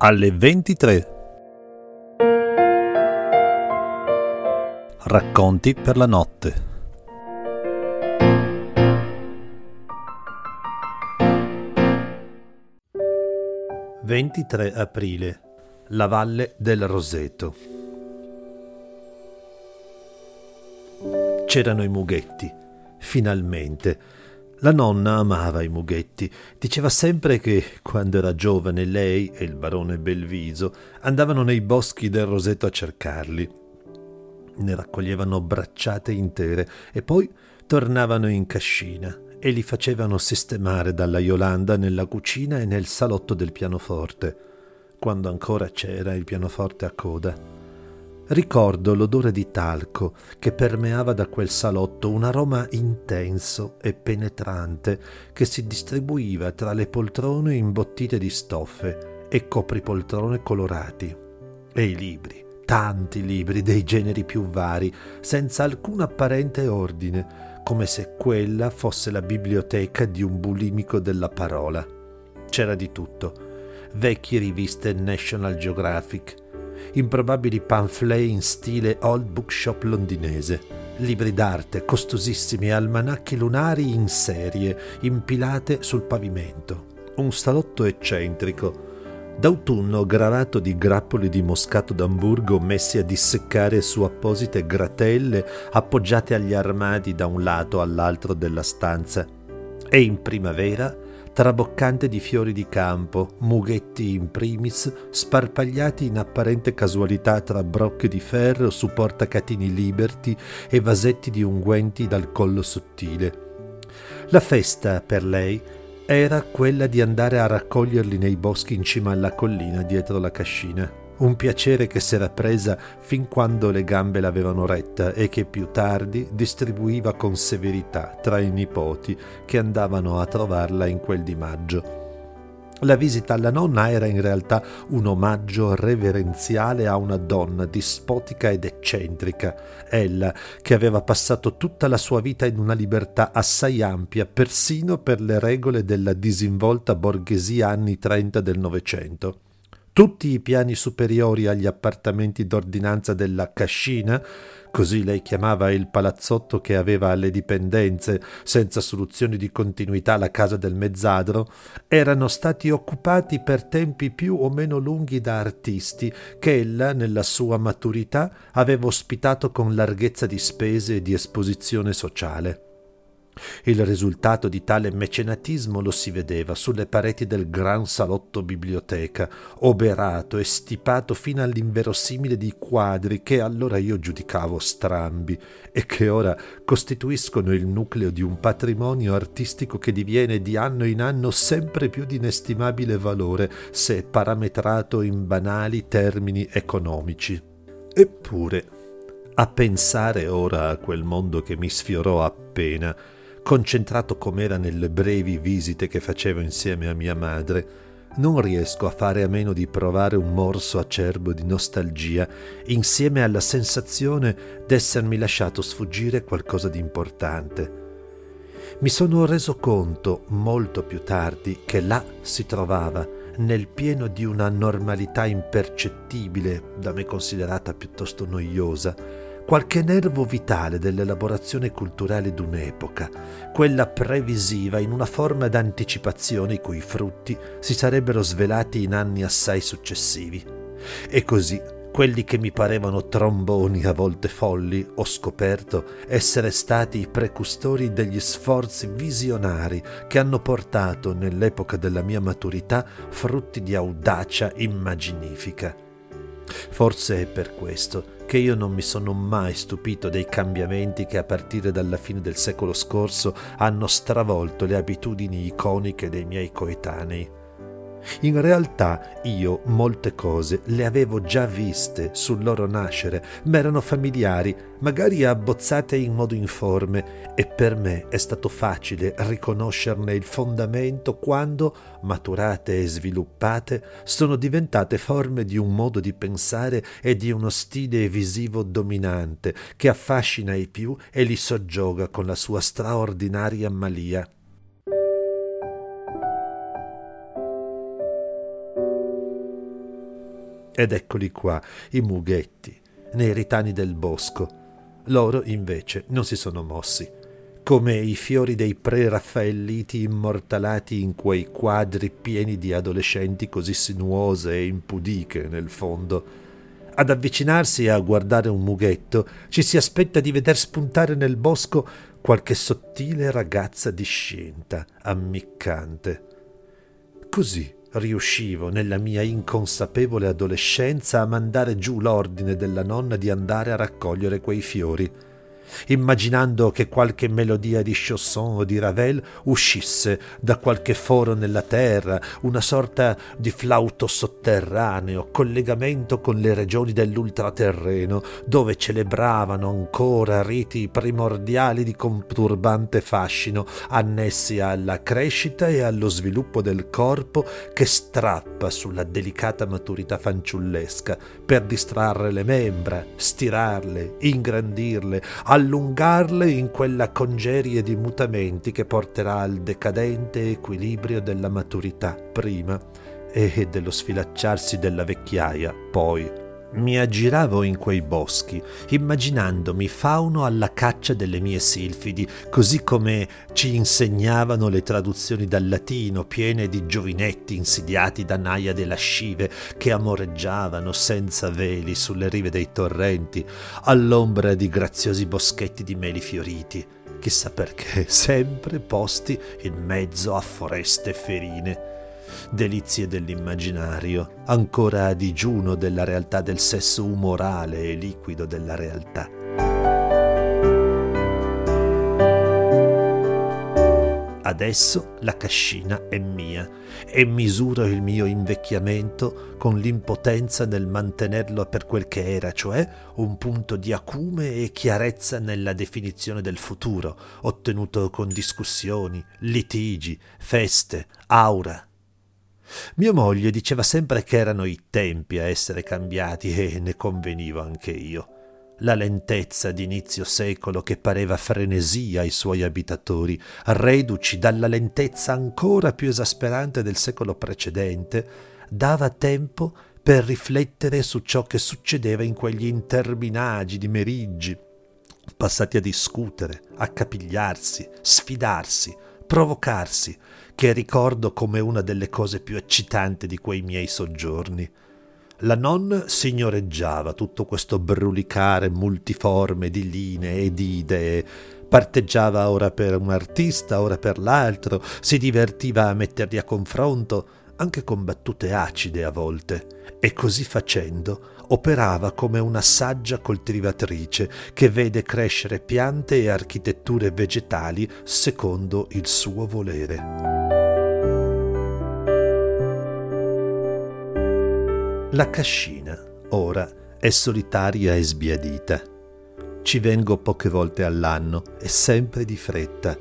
alle 23. Racconti per la notte. Ventitré aprile. La valle del Roseto. C'erano i mughetti. Finalmente la nonna amava i mughetti. Diceva sempre che, quando era giovane, lei e il barone Belviso andavano nei boschi del Roseto a cercarli. Ne raccoglievano bracciate intere e poi tornavano in cascina e li facevano sistemare dalla Iolanda nella cucina e nel salotto del pianoforte, quando ancora c'era il pianoforte a coda. Ricordo l'odore di talco che permeava da quel salotto, un aroma intenso e penetrante che si distribuiva tra le poltrone imbottite di stoffe e copripoltrone colorati. E i libri, tanti libri dei generi più vari, senza alcun apparente ordine, come se quella fosse la biblioteca di un bulimico della parola. C'era di tutto. Vecchie riviste National Geographic, improbabili pamphlet in stile old bookshop londinese, libri d'arte costosissimi e almanacchi lunari in serie, impilate sul pavimento. Un salotto eccentrico, d'autunno gravato di grappoli di moscato d'Amburgo messi a disseccare su apposite gratelle appoggiate agli armadi da un lato all'altro della stanza. E in primavera traboccante di fiori di campo, mughetti in primis, sparpagliati in apparente casualità tra brocche di ferro su portacatini liberti e vasetti di unguenti dal collo sottile. La festa, per lei, era quella di andare a raccoglierli nei boschi in cima alla collina dietro la cascina un piacere che s'era presa fin quando le gambe l'avevano retta e che più tardi distribuiva con severità tra i nipoti che andavano a trovarla in quel di maggio. La visita alla nonna era in realtà un omaggio reverenziale a una donna dispotica ed eccentrica, ella che aveva passato tutta la sua vita in una libertà assai ampia, persino per le regole della disinvolta borghesia anni 30 del Novecento tutti i piani superiori agli appartamenti d'ordinanza della Cascina, così lei chiamava il palazzotto che aveva alle dipendenze, senza soluzioni di continuità la casa del mezzadro, erano stati occupati per tempi più o meno lunghi da artisti che ella, nella sua maturità, aveva ospitato con larghezza di spese e di esposizione sociale. Il risultato di tale mecenatismo lo si vedeva sulle pareti del gran salotto biblioteca, oberato e stipato fino all'inverosimile di quadri che allora io giudicavo strambi e che ora costituiscono il nucleo di un patrimonio artistico che diviene di anno in anno sempre più di inestimabile valore se parametrato in banali termini economici. Eppure, a pensare ora a quel mondo che mi sfiorò appena, concentrato com'era nelle brevi visite che facevo insieme a mia madre, non riesco a fare a meno di provare un morso acerbo di nostalgia insieme alla sensazione d'essermi lasciato sfuggire qualcosa di importante. Mi sono reso conto molto più tardi che là si trovava, nel pieno di una normalità impercettibile, da me considerata piuttosto noiosa, qualche nervo vitale dell'elaborazione culturale d'un'epoca, quella previsiva in una forma d'anticipazione i cui frutti si sarebbero svelati in anni assai successivi. E così quelli che mi parevano tromboni a volte folli, ho scoperto essere stati i precustori degli sforzi visionari che hanno portato nell'epoca della mia maturità frutti di audacia immaginifica. Forse è per questo che io non mi sono mai stupito dei cambiamenti che a partire dalla fine del secolo scorso hanno stravolto le abitudini iconiche dei miei coetanei. In realtà io molte cose le avevo già viste sul loro nascere, ma erano familiari, magari abbozzate in modo informe, e per me è stato facile riconoscerne il fondamento quando, maturate e sviluppate, sono diventate forme di un modo di pensare e di uno stile visivo dominante che affascina i più e li soggioga con la sua straordinaria malia. Ed eccoli qua, i mughetti, nei ritani del bosco. Loro, invece, non si sono mossi come i fiori dei pre-raffaelliti immortalati in quei quadri pieni di adolescenti così sinuose e impudiche nel fondo. Ad avvicinarsi e a guardare un mughetto ci si aspetta di veder spuntare nel bosco qualche sottile ragazza discinta, ammiccante. Così riuscivo nella mia inconsapevole adolescenza a mandare giù l'ordine della nonna di andare a raccogliere quei fiori immaginando che qualche melodia di Chausson o di Ravel uscisse da qualche foro nella terra, una sorta di flauto sotterraneo, collegamento con le regioni dell'ultraterreno, dove celebravano ancora riti primordiali di conturbante fascino, annessi alla crescita e allo sviluppo del corpo che strappa sulla delicata maturità fanciullesca per distrarre le membra, stirarle, ingrandirle, allungarle in quella congerie di mutamenti che porterà al decadente equilibrio della maturità prima e dello sfilacciarsi della vecchiaia poi. Mi aggiravo in quei boschi, immaginandomi fauno alla caccia delle mie silfidi, così come ci insegnavano le traduzioni dal latino, piene di giovinetti insidiati da naia lascive che amoreggiavano senza veli sulle rive dei torrenti, all'ombra di graziosi boschetti di meli fioriti, chissà perché, sempre posti in mezzo a foreste ferine delizie dell'immaginario, ancora a digiuno della realtà del sesso umorale e liquido della realtà. Adesso la cascina è mia e misuro il mio invecchiamento con l'impotenza nel mantenerlo per quel che era, cioè un punto di acume e chiarezza nella definizione del futuro, ottenuto con discussioni, litigi, feste, aura, mia moglie diceva sempre che erano i tempi a essere cambiati e ne convenivo anche io. La lentezza d'inizio secolo che pareva frenesia ai suoi abitatori, reduci dalla lentezza ancora più esasperante del secolo precedente, dava tempo per riflettere su ciò che succedeva in quegli interminagi di meriggi, passati a discutere, a capigliarsi, sfidarsi, provocarsi, che ricordo come una delle cose più eccitanti di quei miei soggiorni. La non signoreggiava tutto questo brulicare multiforme di linee e di idee, parteggiava ora per un artista, ora per l'altro, si divertiva a metterli a confronto, anche con battute acide a volte, e così facendo operava come una saggia coltivatrice che vede crescere piante e architetture vegetali secondo il suo volere. La cascina, ora, è solitaria e sbiadita. Ci vengo poche volte all'anno e sempre di fretta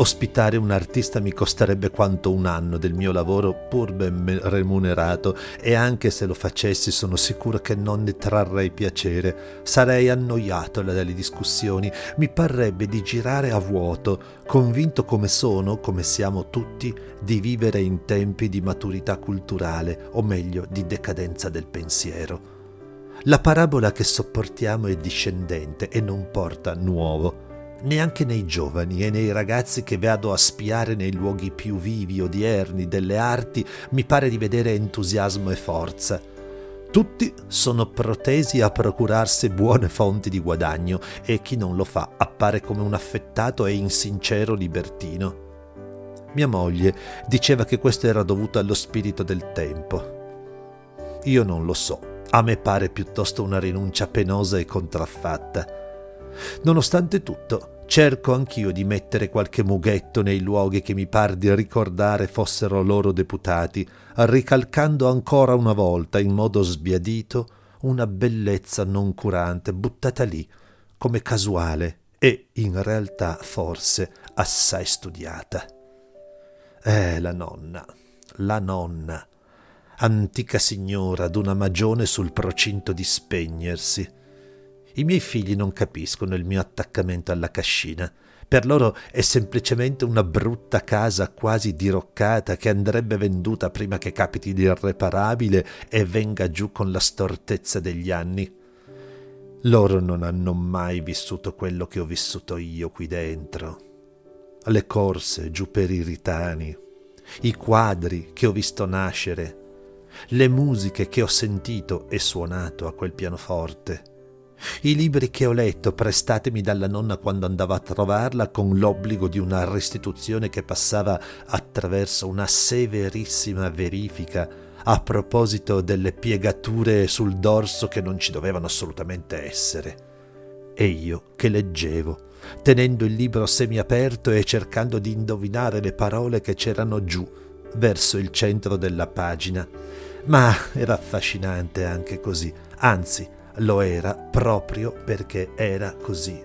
Ospitare un artista mi costerebbe quanto un anno del mio lavoro pur ben remunerato e anche se lo facessi sono sicuro che non ne trarrei piacere. Sarei annoiato dalle discussioni, mi parrebbe di girare a vuoto, convinto come sono, come siamo tutti, di vivere in tempi di maturità culturale, o meglio di decadenza del pensiero. La parabola che sopportiamo è discendente e non porta nuovo neanche nei giovani e nei ragazzi che vado a spiare nei luoghi più vivi, odierni, delle arti, mi pare di vedere entusiasmo e forza. Tutti sono protesi a procurarsi buone fonti di guadagno e chi non lo fa appare come un affettato e insincero libertino. Mia moglie diceva che questo era dovuto allo spirito del tempo. Io non lo so, a me pare piuttosto una rinuncia penosa e contraffatta. Nonostante tutto, cerco anch'io di mettere qualche mughetto nei luoghi che mi par di ricordare fossero loro deputati, ricalcando ancora una volta, in modo sbiadito, una bellezza non curante, buttata lì, come casuale e, in realtà, forse assai studiata. Eh, la nonna, la nonna, antica signora d'una magione sul procinto di spegnersi, i miei figli non capiscono il mio attaccamento alla cascina. Per loro è semplicemente una brutta casa quasi diroccata che andrebbe venduta prima che capiti l'irreparabile e venga giù con la stortezza degli anni. Loro non hanno mai vissuto quello che ho vissuto io qui dentro. Le corse giù per i ritani, i quadri che ho visto nascere, le musiche che ho sentito e suonato a quel pianoforte, i libri che ho letto prestatemi dalla nonna quando andavo a trovarla con l'obbligo di una restituzione che passava attraverso una severissima verifica a proposito delle piegature sul dorso che non ci dovevano assolutamente essere. E io che leggevo, tenendo il libro semiaperto e cercando di indovinare le parole che c'erano giù, verso il centro della pagina. Ma era affascinante anche così, anzi, lo era proprio perché era così.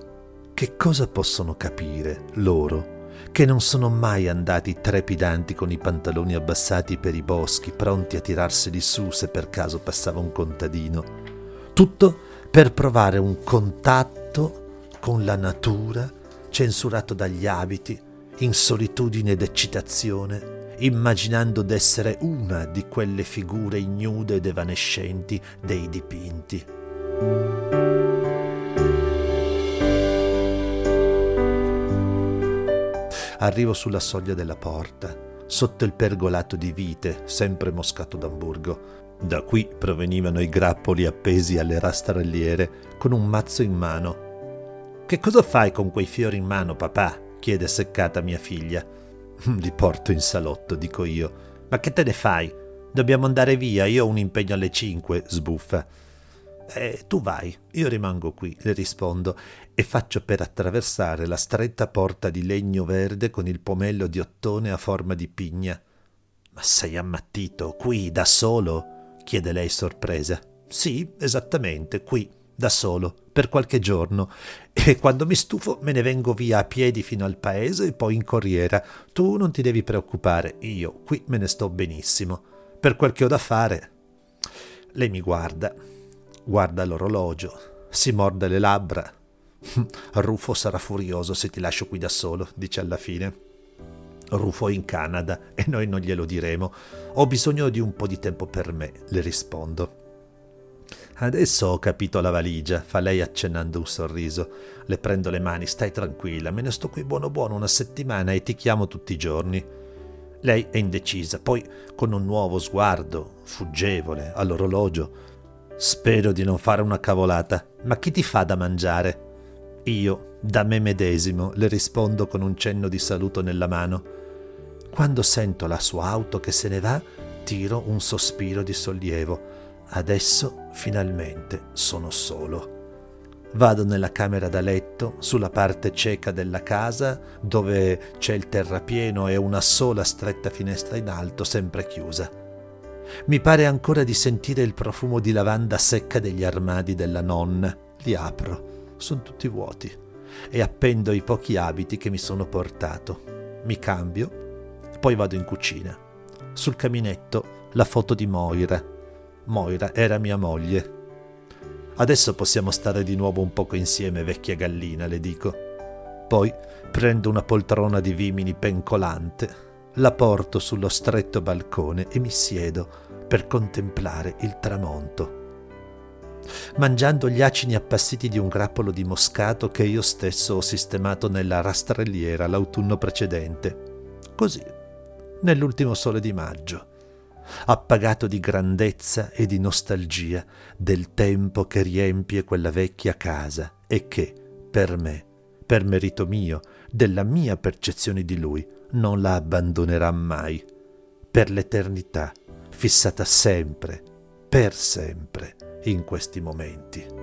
Che cosa possono capire loro che non sono mai andati trepidanti con i pantaloni abbassati per i boschi, pronti a tirarseli su se per caso passava un contadino? Tutto per provare un contatto con la natura, censurato dagli abiti, in solitudine ed eccitazione, immaginando d'essere una di quelle figure ignude ed evanescenti dei dipinti. Arrivo sulla soglia della porta, sotto il pergolato di vite, sempre moscato d'Amburgo. Da qui provenivano i grappoli appesi alle rastrelliere con un mazzo in mano. Che cosa fai con quei fiori in mano, papà? chiede seccata mia figlia. Li porto in salotto, dico io. Ma che te ne fai? Dobbiamo andare via, io ho un impegno alle cinque, sbuffa. Eh, tu vai, io rimango qui, le rispondo, e faccio per attraversare la stretta porta di legno verde con il pomello di ottone a forma di pigna. Ma sei ammattito, qui, da solo? chiede lei sorpresa. Sì, esattamente, qui, da solo, per qualche giorno, e quando mi stufo me ne vengo via a piedi fino al paese e poi in corriera. Tu non ti devi preoccupare, io qui me ne sto benissimo. Per quel che ho da fare. Lei mi guarda Guarda l'orologio, si morde le labbra. Rufo sarà furioso se ti lascio qui da solo, dice alla fine. Rufo è in Canada e noi non glielo diremo. Ho bisogno di un po' di tempo per me, le rispondo. Adesso ho capito la valigia, fa lei accennando un sorriso. Le prendo le mani, stai tranquilla, me ne sto qui buono buono una settimana e ti chiamo tutti i giorni. Lei è indecisa, poi con un nuovo sguardo, fuggevole, all'orologio, Spero di non fare una cavolata, ma chi ti fa da mangiare? Io, da me medesimo, le rispondo con un cenno di saluto nella mano. Quando sento la sua auto che se ne va, tiro un sospiro di sollievo. Adesso finalmente sono solo. Vado nella camera da letto, sulla parte cieca della casa, dove c'è il terrapieno e una sola stretta finestra in alto, sempre chiusa. Mi pare ancora di sentire il profumo di lavanda secca degli armadi della nonna. Li apro, sono tutti vuoti, e appendo i pochi abiti che mi sono portato. Mi cambio, poi vado in cucina. Sul caminetto la foto di Moira. Moira era mia moglie. Adesso possiamo stare di nuovo un poco insieme, vecchia gallina, le dico. Poi prendo una poltrona di vimini pencolante, la porto sullo stretto balcone e mi siedo per contemplare il tramonto. Mangiando gli acini appassiti di un grappolo di moscato che io stesso ho sistemato nella rastrelliera l'autunno precedente. Così, nell'ultimo sole di maggio, appagato di grandezza e di nostalgia del tempo che riempie quella vecchia casa e che, per me, per merito mio, della mia percezione di lui, non la abbandonerà mai, per l'eternità, fissata sempre, per sempre, in questi momenti.